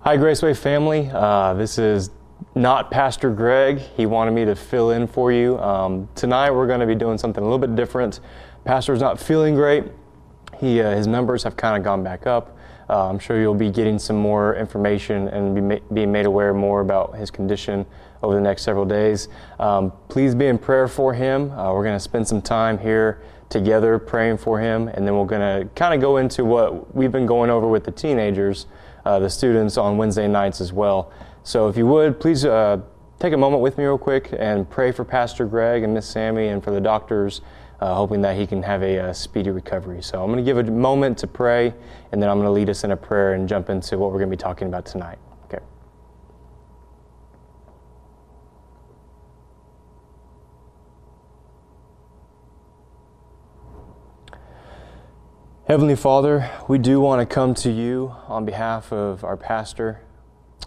Hi, Graceway family. Uh, this is not Pastor Greg. He wanted me to fill in for you. Um, tonight, we're going to be doing something a little bit different. Pastor's not feeling great. He, uh, his numbers have kind of gone back up. Uh, I'm sure you'll be getting some more information and be ma- being made aware more about his condition over the next several days. Um, please be in prayer for him. Uh, we're going to spend some time here together praying for him, and then we're going to kind of go into what we've been going over with the teenagers, uh, the students on Wednesday nights as well. So if you would, please uh, take a moment with me real quick and pray for Pastor Greg and Miss Sammy and for the doctors uh, hoping that he can have a, a, speedy recovery. So I'm going to give a moment to pray, and then I'm going to lead us in a prayer and jump into what we're going to be talking about tonight. Heavenly Father, we do want to come to you on behalf of our pastor.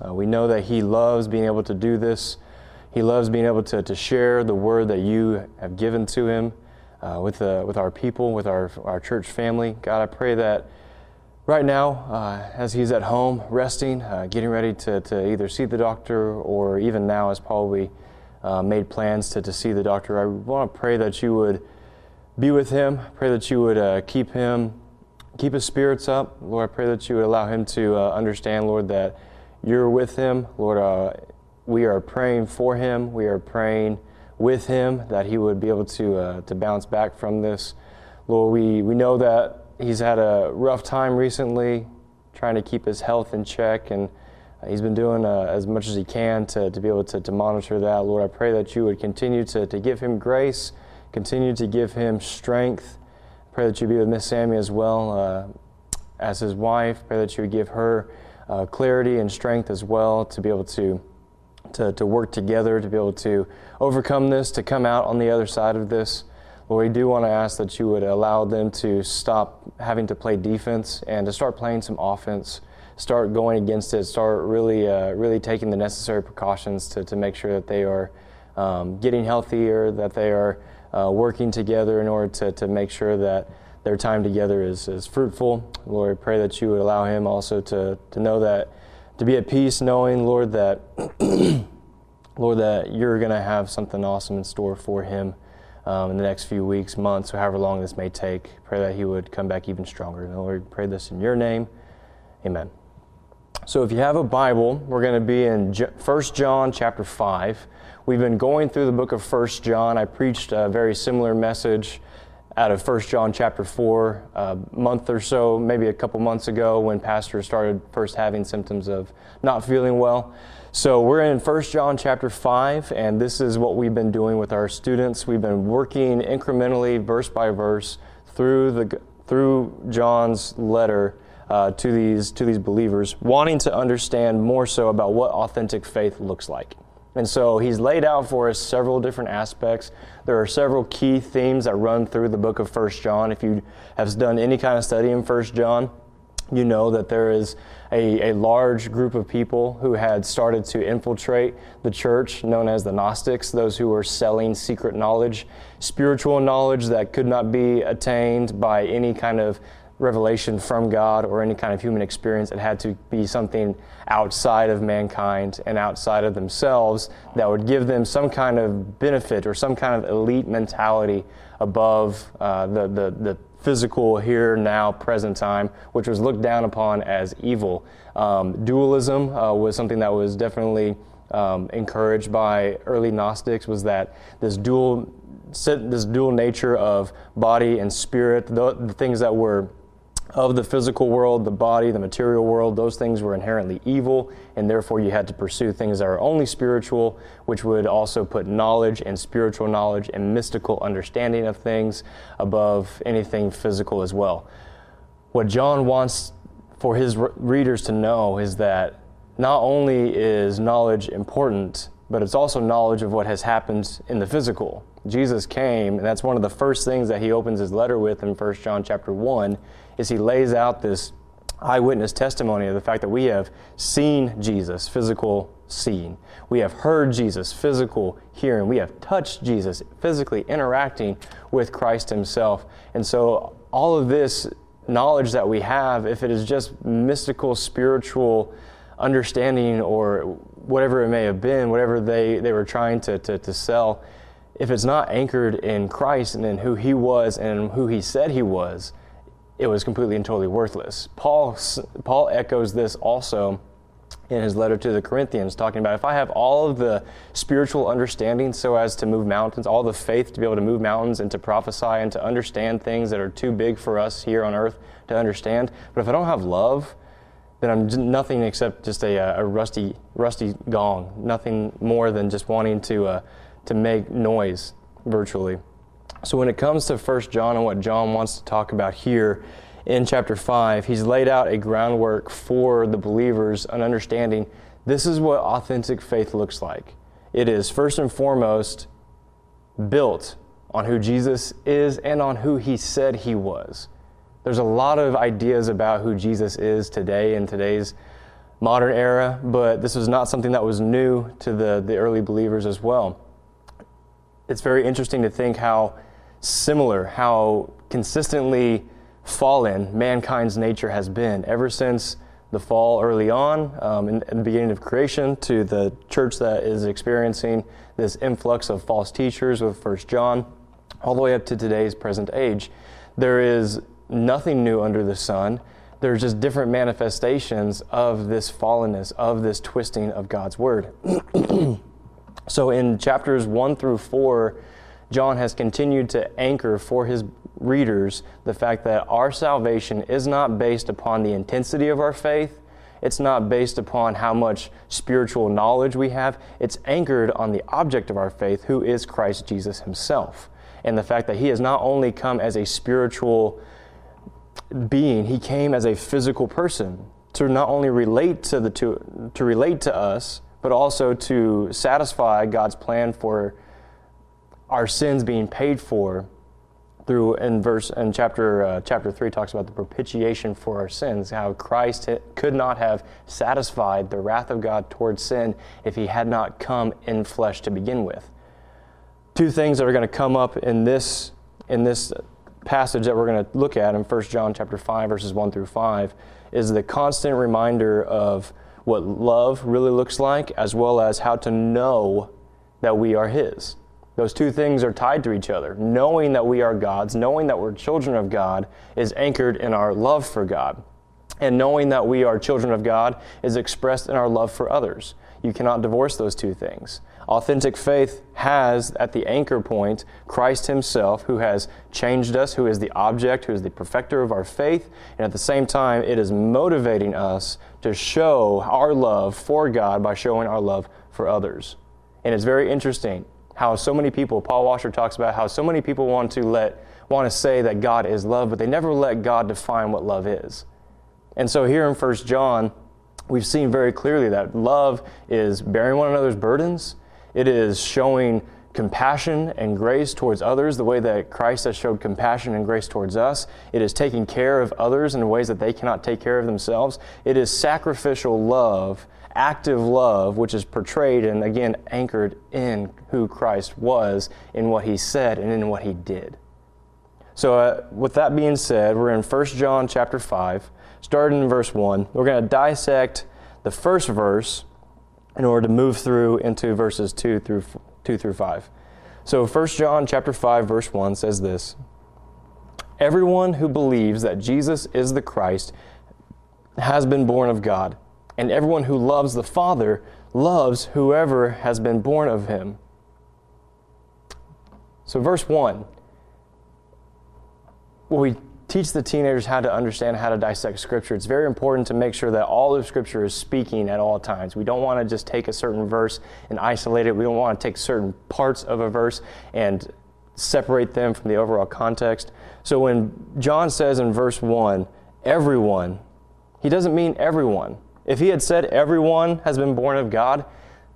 Uh, we know that he loves being able to do this. He loves being able to, to share the word that you have given to him uh, with, the, with our people, with our, our church family. God, I pray that right now, uh, as he's at home resting, uh, getting ready to, to either see the doctor or even now has probably uh, made plans to, to see the doctor, I want to pray that you would be with him. Pray that you would uh, keep him, keep his spirits up. Lord, I pray that you would allow him to uh, understand, Lord, that you're with him. Lord, we are praying for him. We are praying with him, that he would be able to, uh, to bounce back from this. Lord, we, we know that he's had a rough time recently trying to keep his health in check, and he's been doing uh, as much as he can to, to be able to, to monitor that. Lord, I pray that you would continue to, to give him grace, continue to give him strength. Pray that you be with Miss Sammy as well uh, as his wife. Pray that you would give her uh, clarity and strength as well to be able to to, to work together to be able to overcome this, to come out on the other side of this. Lord, we do want to ask that you would allow them to stop having to play defense and to start playing some offense, start going against it, start really, uh, really taking the necessary precautions to, to make sure that they are um, getting healthier, that they are uh, working together in order to, to make sure that their time together is, is fruitful. Lord, I pray that you would allow him also to, to know that to be at peace knowing, Lord, that Lord, that you're going to have something awesome in store for him um, in the next few weeks, months, or however long this may take. Pray that he would come back even stronger. And Lord, pray this in your name. Amen. So if you have a Bible, we're going to be in 1 John chapter 5. We've been going through the book of 1 John. I preached a very similar message out of 1 John chapter 4 a month or so, maybe a couple months ago when Pastor started first having symptoms of not feeling well. So we're in 1 John chapter 5, and this is what we've been doing with our students. We've been working incrementally, verse by verse, through, the, through John's letter uh, to, these, to these believers, wanting to understand more so about what authentic faith looks like. And so he's laid out for us several different aspects. There are several key themes that run through the book of First John. If you have done any kind of study in First John, you know that there is a, a large group of people who had started to infiltrate the church, known as the Gnostics, those who were selling secret knowledge, spiritual knowledge that could not be attained by any kind of revelation from God or any kind of human experience. It had to be something outside of mankind and outside of themselves that would give them some kind of benefit or some kind of elite mentality above uh, the, the, the physical here, now, present time, which was looked down upon as evil. Um, dualism uh, was something that was definitely um, encouraged by early Gnostics was that this dual this dual nature of body and spirit, the, the things that were of the physical world, the body, the material world, those things were inherently evil, and therefore you had to pursue things that are only spiritual, which would also put knowledge and spiritual knowledge and mystical understanding of things above anything physical as well. What John wants for his readers to know is that not only is knowledge important, but it's also knowledge of what has happened in the physical. Jesus came, and that's one of the first things that he opens his letter with in 1 John chapter 1 is he lays out this eyewitness testimony of the fact that we have seen Jesus, physical seeing. We have heard Jesus, physical hearing. We have touched Jesus, physically interacting with Christ himself. And so all of this knowledge that we have, if it is just mystical, spiritual understanding or whatever it may have been, whatever they, they were trying to, to, to sell, if it's not anchored in Christ and in who he was and who he said he was, it was completely and totally worthless. Paul, Paul echoes this also in his letter to the Corinthians, talking about if I have all of the spiritual understanding so as to move mountains, all the faith to be able to move mountains and to prophesy and to understand things that are too big for us here on earth to understand, but if I don't have love, then I'm nothing except just a, a rusty, rusty gong, nothing more than just wanting to, uh, to make noise virtually. So when it comes to 1 John and what John wants to talk about here, in chapter 5, he's laid out a groundwork for the believers, an understanding this is what authentic faith looks like. It is first and foremost built on who Jesus is and on who he said he was. There's a lot of ideas about who Jesus is today in today's modern era, but this was not something that was new to the, the early believers as well. It's very interesting to think how similar, how consistently fallen mankind's nature has been ever since the fall early on um, in, in, the beginning of creation to the church that is experiencing this influx of false teachers with first john all the way up to today's present age. There is nothing new under the sun. There's just different manifestations of this fallenness of this twisting of god's word. So in chapters 1 through 4 john has continued to anchor for his readers the fact that our salvation is not based upon the intensity of our faith. It's not based upon how much spiritual knowledge we have. It's anchored on the object of our faith, who is Christ Jesus Himself. And the fact that He has not only come as a spiritual being, He came as a physical person to not only relate to, the, to, to relate to us, but also to satisfy God's plan for our sins being paid for through in verse in chapter uh, chapter 3 talks about the propitiation for our sins how christ could not have satisfied the wrath of god towards sin if he had not come in flesh to begin with. Two things that are going to come up in this in this passage that we're going to look at in 1 john chapter 5 verses 1 through 5 is the constant reminder of what love really looks like as well as how to know that we are his those two things are tied to each other. Knowing that we are God's, knowing that we're children of God, is anchored in our love for God. And knowing that we are children of God is expressed in our love for others. You cannot divorce those two things. Authentic faith has at the anchor point Christ Himself, who has changed us, who is the object, who is the perfecter of our faith, and at the same time, it is motivating us to show our love for God by showing our love for others. And it's very interesting how so many people, Paul Washer talks about how so many people want to let, want to say that God is love, but they never let God define what love is. And so here in 1 John, we've seen very clearly that love is bearing one another's burdens. It is showing compassion and grace towards others the way that Christ has showed compassion and grace towards us. It is taking care of others in ways that they cannot take care of themselves. It is sacrificial love active love, which is portrayed and again anchored in who Christ was, in what he said, and in what he did. So, uh, with that being said, we're in 1 John chapter 5, starting in verse 1. We're going to dissect the first verse in order to move through into verses 2 through 2 through 5. So 1 John chapter 5 verse 1 says this: Everyone who believes that Jesus is the Christ has been born of God and everyone who loves the Father loves whoever has been born of him. So, verse 1 well, we teach the teenagers how to understand how to dissect Scripture, it's very important to make sure that all of Scripture is speaking at all times. We don't want to just take a certain verse and isolate it. We don't want to take certain parts of a verse and separate them from the overall context. So when John says in verse 1, everyone, he doesn't mean everyone. If he had said everyone has been born of God,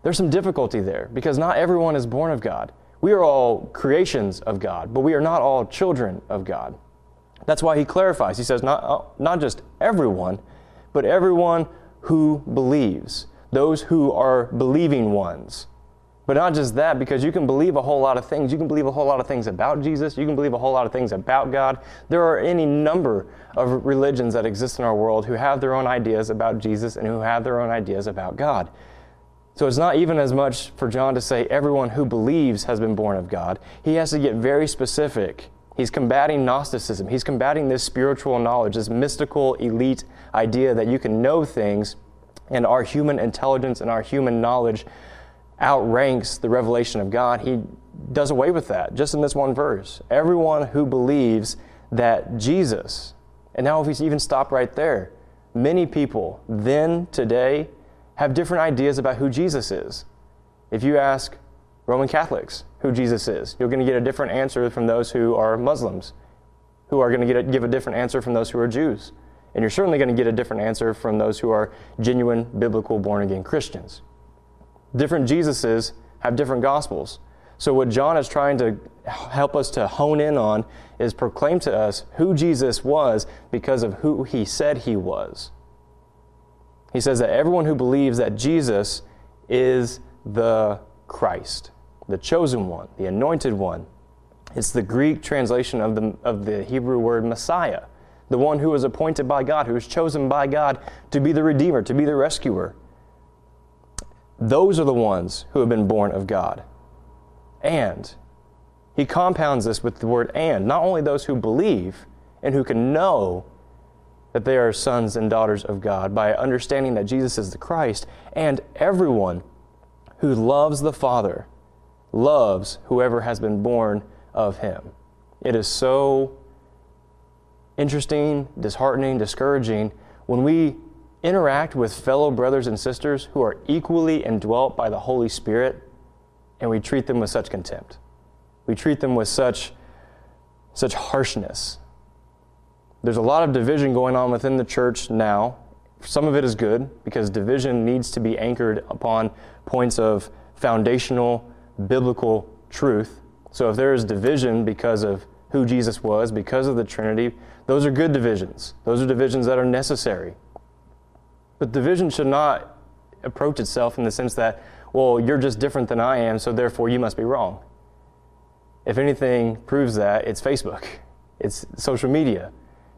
there's some difficulty there because not everyone is born of God. We are all creations of God, but we are not all children of God. That's why he clarifies. He says, not, uh, not just everyone, but everyone who believes, those who are believing ones. But not just that, because you can believe a whole lot of things. You can believe a whole lot of things about Jesus. You can believe a whole lot of things about God. There are any number of religions that exist in our world who have their own ideas about Jesus and who have their own ideas about God. So it's not even as much for John to say everyone who believes has been born of God. He has to get very specific. He's combating Gnosticism. He's combating this spiritual knowledge, this mystical elite idea that you can know things and our human intelligence and our human knowledge outranks the revelation of God, he does away with that just in this one verse. Everyone who believes that Jesus, and now if we even stop right there, many people then, today, have different ideas about who Jesus is. If you ask Roman Catholics who Jesus is, you're going to get a different answer from those who are Muslims, who are going to a, give a different answer from those who are Jews. And you're certainly going to get a different answer from those who are genuine, biblical, born again Christians. Different Jesuses have different gospels. So, what John is trying to help us to hone in on is proclaim to us who Jesus was because of who he said he was. He says that everyone who believes that Jesus is the Christ, the chosen one, the anointed one, it's the Greek translation of the, of the Hebrew word Messiah, the one who was appointed by God, who was chosen by God to be the Redeemer, to be the rescuer. Those are the ones who have been born of God. And he compounds this with the word and, not only those who believe and who can know that they are sons and daughters of God by understanding that Jesus is the Christ, and everyone who loves the Father loves whoever has been born of him. It is so interesting, disheartening, discouraging when we interact with fellow brothers and sisters who are equally indwelt by the Holy Spirit, and we treat them with such contempt. We treat them with such, such harshness. There's a lot of division going on within the church now. Some of it is good because division needs to be anchored upon points of foundational biblical truth. So if there is division because of who Jesus was, because of the Trinity, those are good divisions. Those are divisions that are necessary. But division should not approach itself in the sense that, well, you're just different than I am, so therefore you must be wrong. If anything proves that, it's Facebook, it's social media.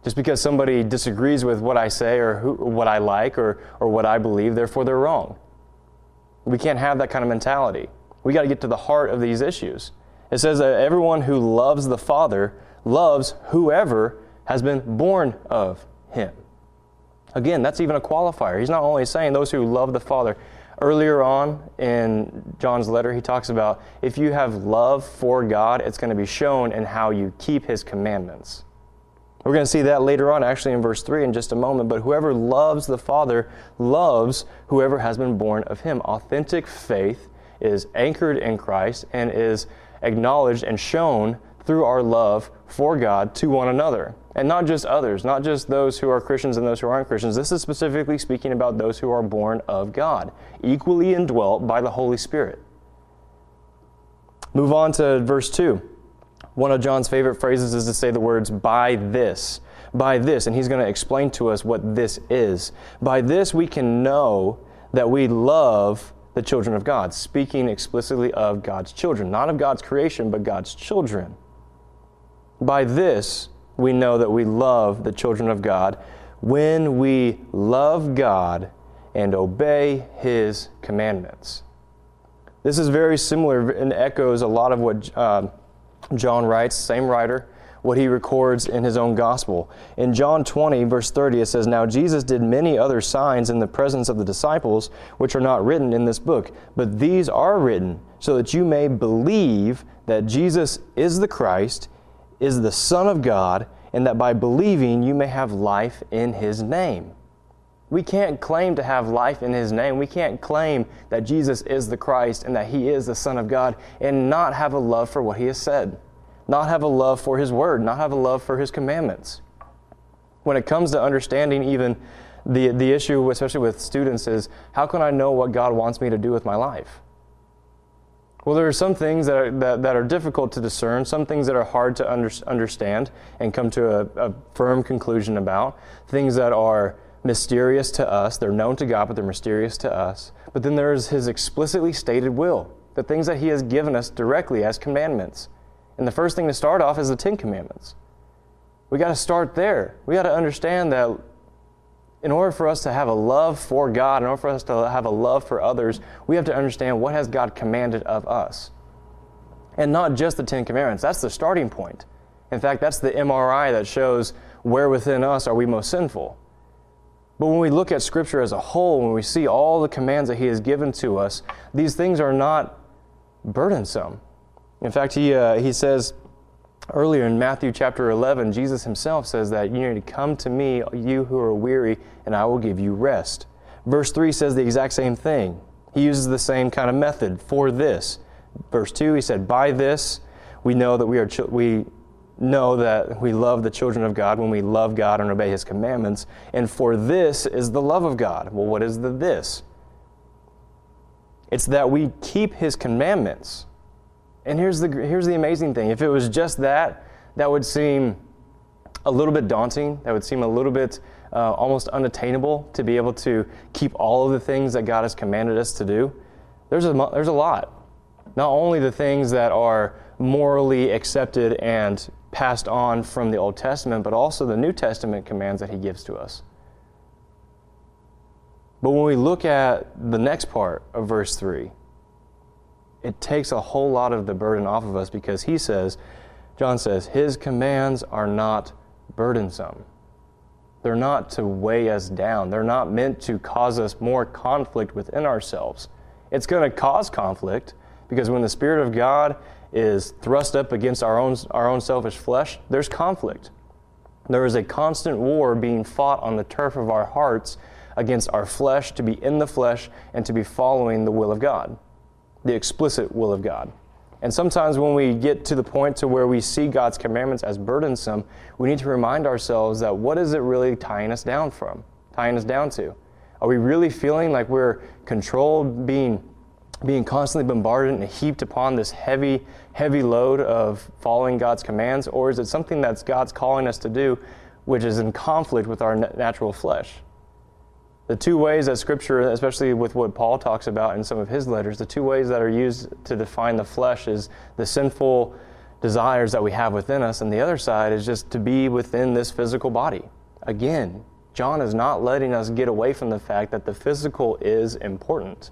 Just because somebody disagrees with what I say or who, what I like or, or what I believe, therefore they're wrong. We can't have that kind of mentality. We got to get to the heart of these issues. It says that everyone who loves the Father loves whoever has been born of him. Again, that's even a qualifier. He's not only saying those who love the Father. Earlier on in John's letter, he talks about if you have love for God, it's going to be shown in how you keep his commandments. We're going to see that later on, actually, in verse 3 in just a moment. But whoever loves the Father loves whoever has been born of him. Authentic faith is anchored in Christ and is acknowledged and shown through our love for God to one another. And not just others, not just those who are Christians and those who aren't Christians. This is specifically speaking about those who are born of God, equally indwelt by the Holy Spirit. Move on to verse 2. One of John's favorite phrases is to say the words, by this. By this. And he's going to explain to us what this is. By this, we can know that we love the children of God, speaking explicitly of God's children, not of God's creation, but God's children. By this, we know that we love the children of God when we love God and obey His commandments. This is very similar and echoes a lot of what uh, John writes, same writer, what he records in his own gospel. In John 20, verse 30, it says, Now Jesus did many other signs in the presence of the disciples, which are not written in this book, but these are written so that you may believe that Jesus is the Christ is the Son of God, and that by believing you may have life in His name. We can't claim to have life in His name. We can't claim that Jesus is the Christ and that He is the Son of God and not have a love for what He has said, not have a love for His Word, not have a love for His commandments. When it comes to understanding even the, the issue, especially with students, is how can I know what God wants me to do with my life? Well, there are some things that are, that, that are difficult to discern, some things that are hard to under, understand and come to a, a firm conclusion about, things that are mysterious to us. They're known to God, but they're mysterious to us. But then there is His explicitly stated will. the things that He has given us directly as commandments. And the first thing to start off is the Ten Commandments. We got to start there. We got to understand that in order for us to have a love for God, in order for us to have a love for others, we have to understand what has God commanded of us. And not just the Ten Commandments. That's the starting point. In fact, that's the MRI that shows where within us are we most sinful. But when we look at Scripture as a whole, when we see all the commands that He has given to us, these things are not burdensome. In fact, He, uh, he says earlier in Matthew chapter 11, Jesus Himself says that you need to come to me, you who are weary, and I will give you rest. Verse 3 says the exact same thing. He uses the same kind of method for this. Verse 2, he said, By this we know that we are, we know that we love the children of God when we love God and obey His commandments. And for this is the love of God. Well, what is the this? It's that we keep His commandments. And here's the, here's the amazing thing if it was just that, that would seem a little bit daunting. That would seem a little bit uh, almost unattainable to be able to keep all of the things that God has commanded us to do. There's a, there's a lot. Not only the things that are morally accepted and passed on from the Old Testament, but also the New Testament commands that he gives to us. But when we look at the next part of verse 3, it takes a whole lot of the burden off of us because he says, John says, his commands are not burdensome. They're not to weigh us down. They're not meant to cause us more conflict within ourselves. It's going to cause conflict because when the Spirit of God is thrust up against our own, our own selfish flesh, there's conflict. There is a constant war being fought on the turf of our hearts against our flesh to be in the flesh and to be following the will of God, the explicit will of God. And sometimes when we get to the point to where we see God's commandments as burdensome, we need to remind ourselves that what is it really tying us down from, tying us down to? Are we really feeling like we're controlled, being being constantly bombarded and heaped upon this heavy, heavy load of following God's commands? Or is it something that's God's calling us to do, which is in conflict with our natural flesh? The two ways that Scripture, especially with what Paul talks about in some of his letters, the two ways that are used to define the flesh is the sinful desires that we have within us, and the other side is just to be within this physical body. Again, John is not letting us get away from the fact that the physical is important.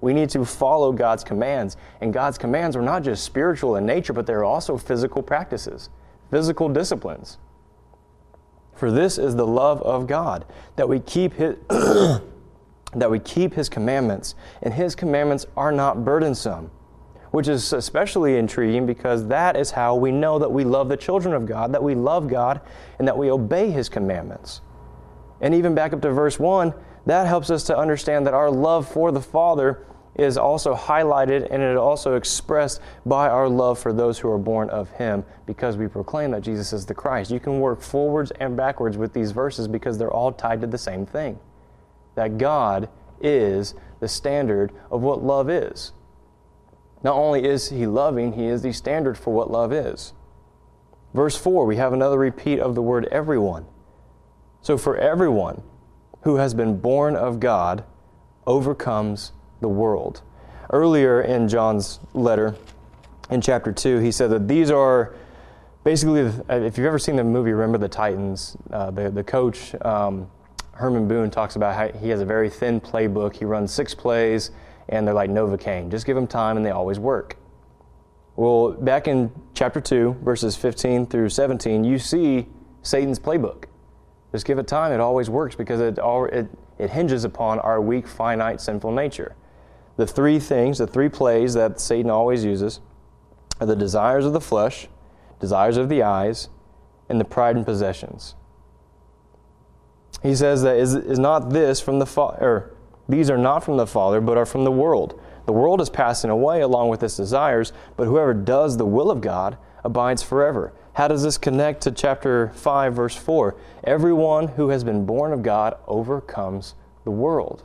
We need to follow God's commands. And God's commands are not just spiritual in nature, but they're also physical practices, physical disciplines. For this is the love of God, that we keep his, that we keep his commandments, and his commandments are not burdensome, which is especially intriguing because that is how we know that we love the children of God, that we love God, and that we obey his commandments. And even back up to verse 1, that helps us to understand that our love for the Father is also highlighted and it also expressed by our love for those who are born of Him because we proclaim that Jesus is the Christ. You can work forwards and backwards with these verses because they're all tied to the same thing that God is the standard of what love is. Not only is He loving, He is the standard for what love is. Verse 4, we have another repeat of the word everyone. So, for everyone, who has been born of God overcomes the world. Earlier in John's letter, in chapter 2, he said that these are basically, if you've ever seen the movie Remember the Titans, uh, the, the coach, um, Herman Boone, talks about how he has a very thin playbook. He runs six plays, and they're like Novocaine. Just give them time, and they always work. Well, back in chapter 2, verses 15 through 17, you see Satan's playbook. Just give it time, it always works because it, all, it, it hinges upon our weak, finite, sinful nature. The three things, the three plays that Satan always uses are the desires of the flesh, desires of the eyes, and the pride and possessions. He says that is, is not this from the Father, these are not from the Father, but are from the world. The world is passing away along with its desires, but whoever does the will of God abides forever. How does this connect to chapter 5, verse 4? Everyone who has been born of God overcomes the world.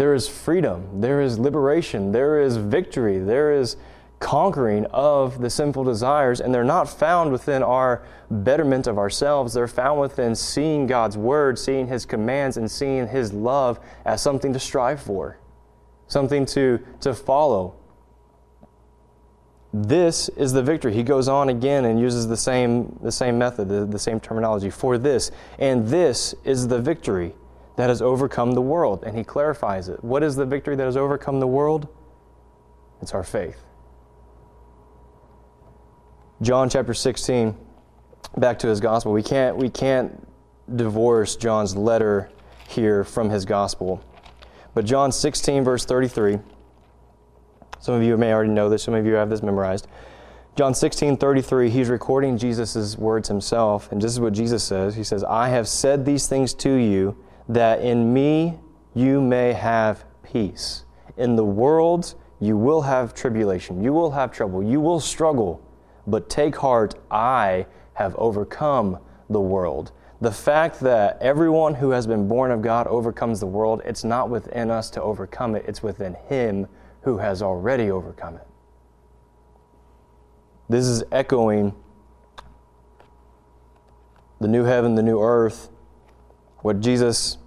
There is freedom, there is liberation, there is victory, there is conquering of the sinful desires, and they're not found within our betterment of ourselves. They're found within seeing God's word, seeing His commands, and seeing His love as something to strive for, something to, to follow. This is the victory. He goes on again and uses the same, the same method, the, the same terminology for this. And this is the victory that has overcome the world. And he clarifies it. What is the victory that has overcome the world? It's our faith. John chapter 16, back to his gospel. We can't, we can't divorce John's letter here from his gospel. But John 16, verse 33, some of you may already know this, some of you have this memorized. John 16, 33, he's recording Jesus' words himself, and this is what Jesus says. He says, I have said these things to you, that in me you may have peace. In the world you will have tribulation, you will have trouble, you will struggle, but take heart, I have overcome the world. The fact that everyone who has been born of God overcomes the world, it's not within us to overcome it, it's within Him who has already overcome it. This is echoing the new heaven, the new earth, what Jesus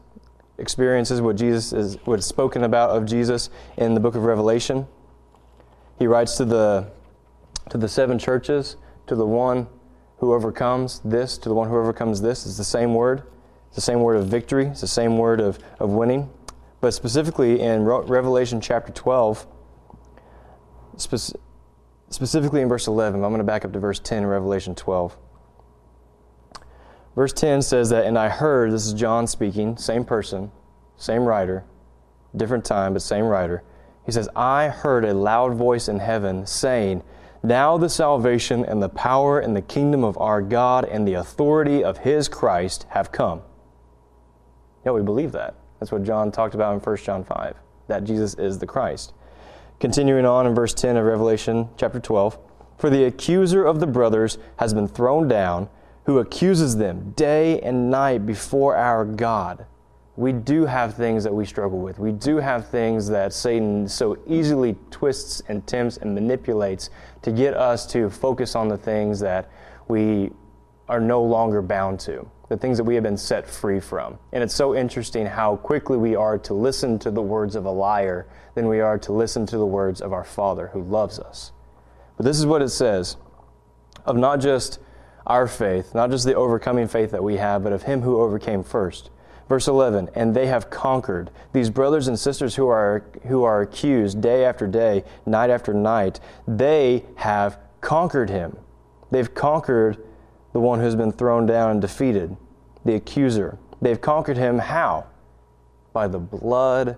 experiences, what Jesus is what is spoken about of Jesus in the book of Revelation. He writes to the to the seven churches, to the one who overcomes this, to the one who overcomes this, is the same word. It's the same word of victory, it's the same word of, of winning. But specifically in Revelation chapter 12, spe- specifically in verse 11, I'm going to back up to verse 10 in Revelation 12. Verse 10 says that, and I heard, this is John speaking, same person, same writer, different time, but same writer. He says, I heard a loud voice in heaven saying, Now the salvation and the power and the kingdom of our God and the authority of his Christ have come. Yeah, we believe that. That's what John talked about in 1 John 5, that Jesus is the Christ. Continuing on in verse 10 of Revelation chapter 12 For the accuser of the brothers has been thrown down, who accuses them day and night before our God. We do have things that we struggle with. We do have things that Satan so easily twists and tempts and manipulates to get us to focus on the things that we are no longer bound to the things that we have been set free from. And it's so interesting how quickly we are to listen to the words of a liar than we are to listen to the words of our Father who loves us. But this is what it says of not just our faith, not just the overcoming faith that we have, but of Him who overcame first. Verse 11, and they have conquered. These brothers and sisters who are, who are accused day after day, night after night, they have conquered him. They've conquered the one who's been thrown down and defeated the accuser. They've conquered him how? By the blood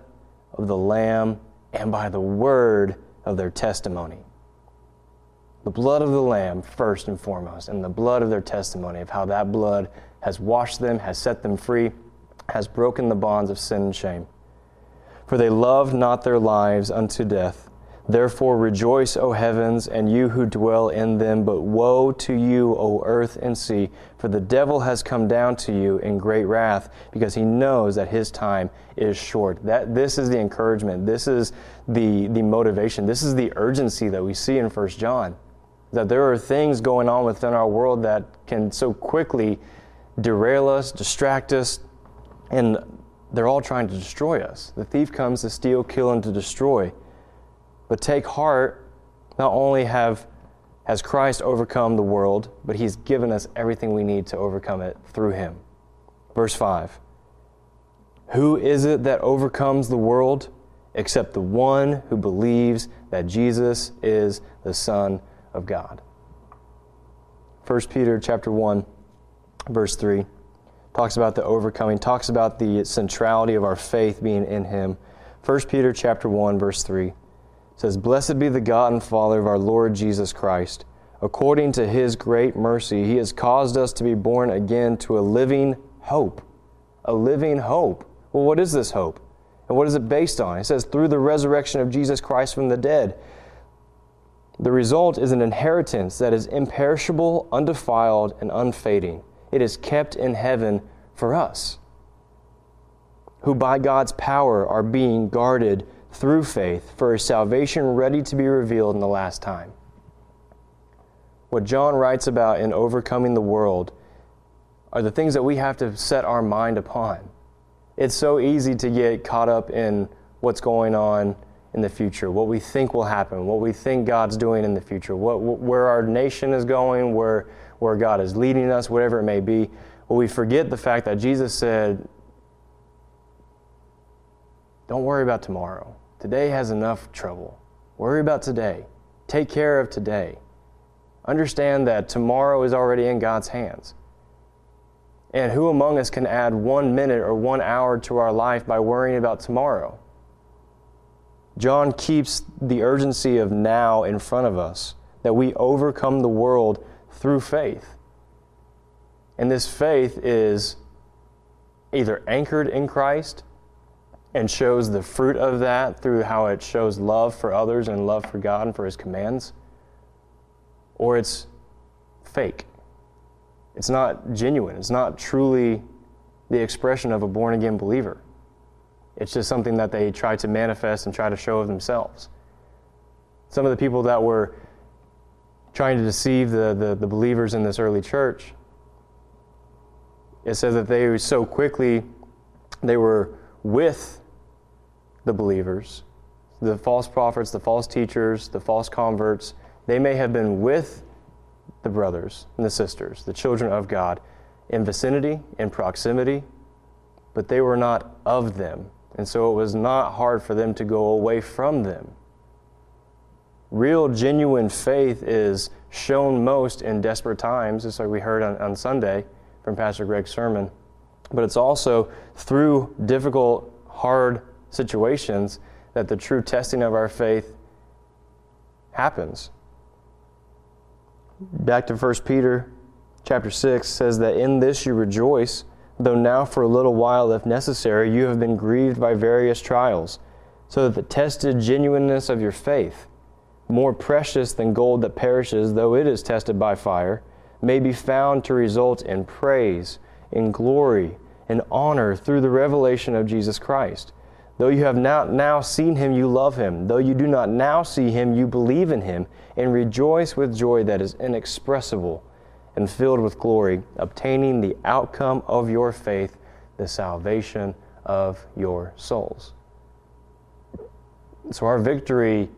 of the Lamb and by the word of their testimony. The blood of the Lamb, first and foremost, and the blood of their testimony, of how that blood has washed them, has set them free, has broken the bonds of sin and shame. For they loved not their lives unto death Therefore rejoice, O heavens, and you who dwell in them. But woe to you, O earth and sea, for the devil has come down to you in great wrath, because he knows that his time is short. That this is the encouragement. This is the, the motivation. This is the urgency that we see in First John. That there are things going on within our world that can so quickly derail us, distract us, and they're all trying to destroy us. The thief comes to steal, kill, and to destroy. But take heart, not only have has Christ overcome the world, but he's given us everything we need to overcome it through him. Verse 5 Who is it that overcomes the world except the one who believes that Jesus is the Son of God? 1 Peter chapter 1 verse 3 talks about the overcoming, talks about the centrality of our faith being in him. 1 Peter chapter 1 verse 3 says, Blessed be the God and Father of our Lord Jesus Christ. According to his great mercy, he has caused us to be born again to a living hope. A living hope. Well, what is this hope? And what is it based on? It says, through the resurrection of Jesus Christ from the dead. The result is an inheritance that is imperishable, undefiled, and unfading. It is kept in heaven for us, who by God's power are being guarded through faith for a salvation ready to be revealed in the last time. What John writes about in overcoming the world are the things that we have to set our mind upon. It's so easy to get caught up in what's going on in the future, what we think will happen, what we think God's doing in the future, what, where our nation is going, where, where God is leading us, whatever it may be. Well, we forget the fact that Jesus said, Don't worry about tomorrow. Today has enough trouble. Worry about today. Take care of today. Understand that tomorrow is already in God's hands. And who among us can add one minute or one hour to our life by worrying about tomorrow? John keeps the urgency of now in front of us, that we overcome the world through faith. And this faith is either anchored in Christ and shows the fruit of that through how it shows love for others and love for God and for His commands, or it's fake. It's not genuine. It's not truly the expression of a born again believer. It's just something that they try to manifest and try to show of themselves. Some of the people that were trying to deceive the, the, the believers in this early church, it says that they so quickly, they were with the believers, the false prophets, the false teachers, the false converts. They may have been with the brothers and the sisters, the children of God, in vicinity, in proximity, but they were not of them. And so it was not hard for them to go away from them. Real, genuine faith is shown most in desperate times, just like we heard on, on Sunday from Pastor Greg's sermon. But it's also through difficult, hard situations that the true testing of our faith happens. Back to 1 Peter chapter 6 says that in this you rejoice though now for a little while, if necessary, you have been grieved by various trials, so that the tested genuineness of your faith, more precious than gold that perishes, though it is tested by fire, may be found to result in praise, in glory, in honor through the revelation of Jesus Christ. Though you have not now seen him, you love him. Though you do not now see him, you believe in him, and rejoice with joy that is inexpressible and filled with glory, obtaining the outcome of your faith, the salvation of your souls. So, our victory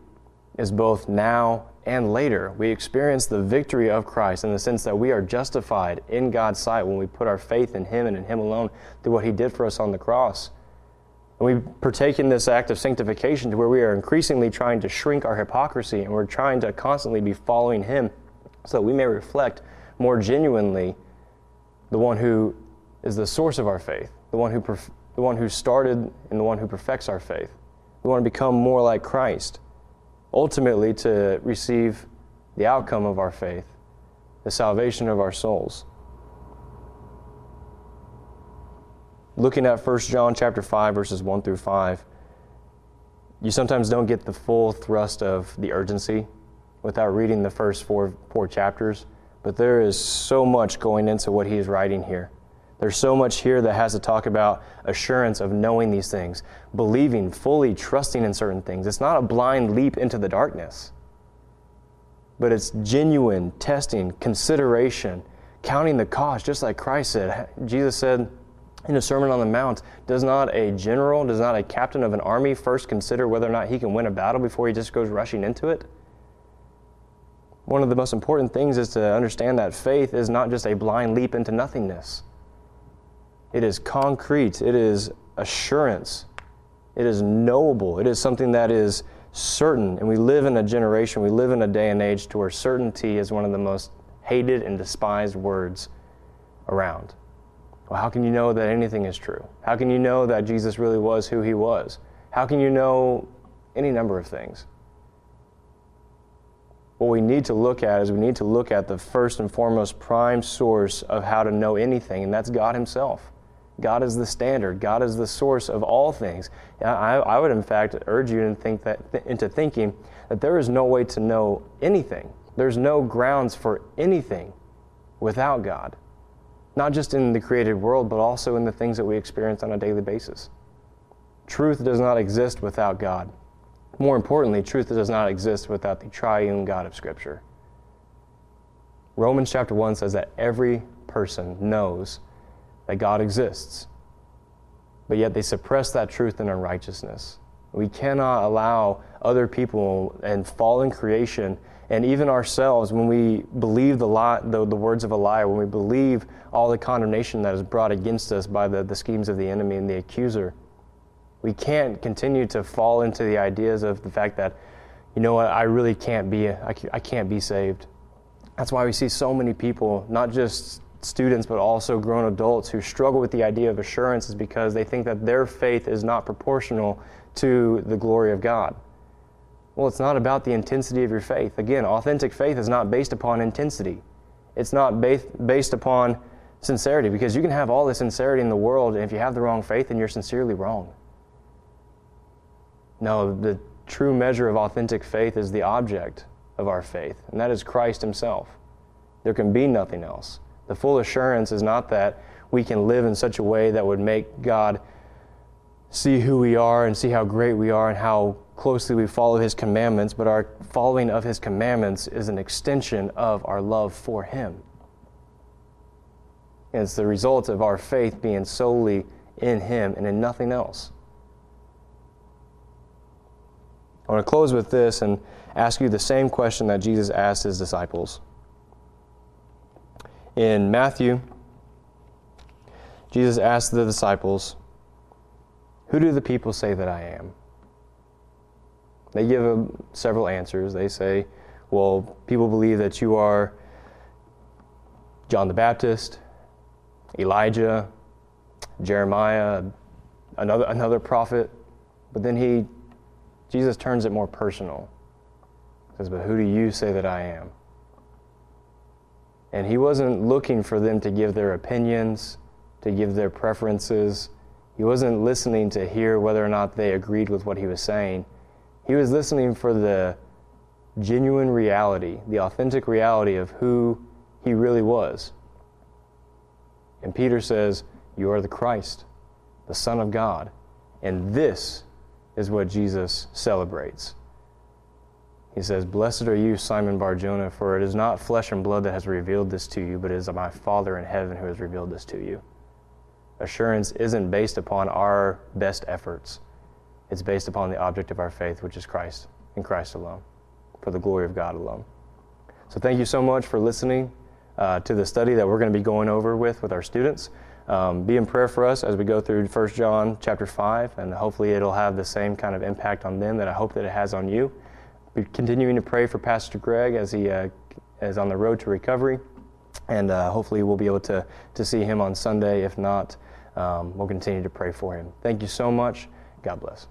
is both now and later. We experience the victory of Christ in the sense that we are justified in God's sight when we put our faith in Him and in Him alone through what He did for us on the cross. And we partake in this act of sanctification to where we are increasingly trying to shrink our hypocrisy and we're trying to constantly be following Him so that we may reflect more genuinely the one who is the source of our faith, the one who, perf- the one who started and the one who perfects our faith. We want to become more like Christ, ultimately to receive the outcome of our faith, the salvation of our souls. Looking at 1 John chapter 5 verses 1 through 5, you sometimes don't get the full thrust of the urgency without reading the first four, four chapters. But there is so much going into what he is writing here. There's so much here that has to talk about assurance of knowing these things, believing, fully trusting in certain things. It's not a blind leap into the darkness, but it's genuine testing, consideration, counting the cost, just like Christ said. Jesus said in the Sermon on the Mount, does not a general, does not a captain of an army first consider whether or not he can win a battle before he just goes rushing into it? One of the most important things is to understand that faith is not just a blind leap into nothingness. It is concrete, it is assurance, it is knowable, it is something that is certain. And we live in a generation, we live in a day and age to where certainty is one of the most hated and despised words around. Well, how can you know that anything is true? How can you know that Jesus really was who he was? How can you know any number of things? What we need to look at is we need to look at the first and foremost prime source of how to know anything, and that's God Himself. God is the standard. God is the source of all things. I, I would, in fact, urge you to think that, into thinking that there is no way to know anything. There's no grounds for anything without God, not just in the created world, but also in the things that we experience on a daily basis. Truth does not exist without God. More importantly, truth does not exist without the triune God of Scripture. Romans chapter 1 says that every person knows that God exists, but yet they suppress that truth in unrighteousness. We cannot allow other people and fallen creation and even ourselves when we believe the, lie, the, the, words of a liar, when we believe all the condemnation that is brought against us by the, the schemes of the enemy and the accuser, we can't continue to fall into the ideas of the fact that, you know what, I really can't be, I, can't be saved. That's why we see so many people, not just students, but also grown adults who struggle with the idea of assurance is because they think that their faith is not proportional to the glory of God. Well, it's not about the intensity of your faith. Again, authentic faith is not based upon intensity. It's not based upon sincerity because you can have all the sincerity in the world, and if you have the wrong faith, then you're sincerely wrong. No, the true measure of authentic faith is the object of our faith, and that is Christ Himself. There can be nothing else. The full assurance is not that we can live in such a way that would make God see who we are and see how great we are and how closely we follow His commandments, but our following of His commandments is an extension of our love for Him. And it's the result of our faith being solely in Him and in nothing else. I want to close with this and ask you the same question that Jesus asked His disciples. In Matthew, Jesus asked the disciples, Who do the people say that I am? They give him several answers. They say, Well, people believe that you are John the Baptist, Elijah, Jeremiah, another, another prophet. But then he, Jesus turns it more personal. He says, But who do you say that I am? And he wasn't looking for them to give their opinions, to give their preferences. He wasn't listening to hear whether or not they agreed with what he was saying. He was listening for the genuine reality, the authentic reality of who he really was. And Peter says, You are the Christ, the Son of God. And this is what Jesus celebrates. He says, Blessed are you, Simon Barjona, for it is not flesh and blood that has revealed this to you, but it is my Father in heaven who has revealed this to you. Assurance isn't based upon our best efforts, it's based upon the object of our faith, which is Christ, and Christ alone, for the glory of God alone. So thank you so much for listening uh, to the study that we're going to be going over with with our students. Um, be in prayer for us as we go through 1 John chapter 5, and hopefully it'll have the same kind of impact on them that I hope that it has on you. We're continuing to pray for Pastor Greg as he uh, is on the road to recovery, and uh, hopefully we'll be able to, to see him on Sunday. If not, um, we'll continue to pray for him. Thank you so much. God bless.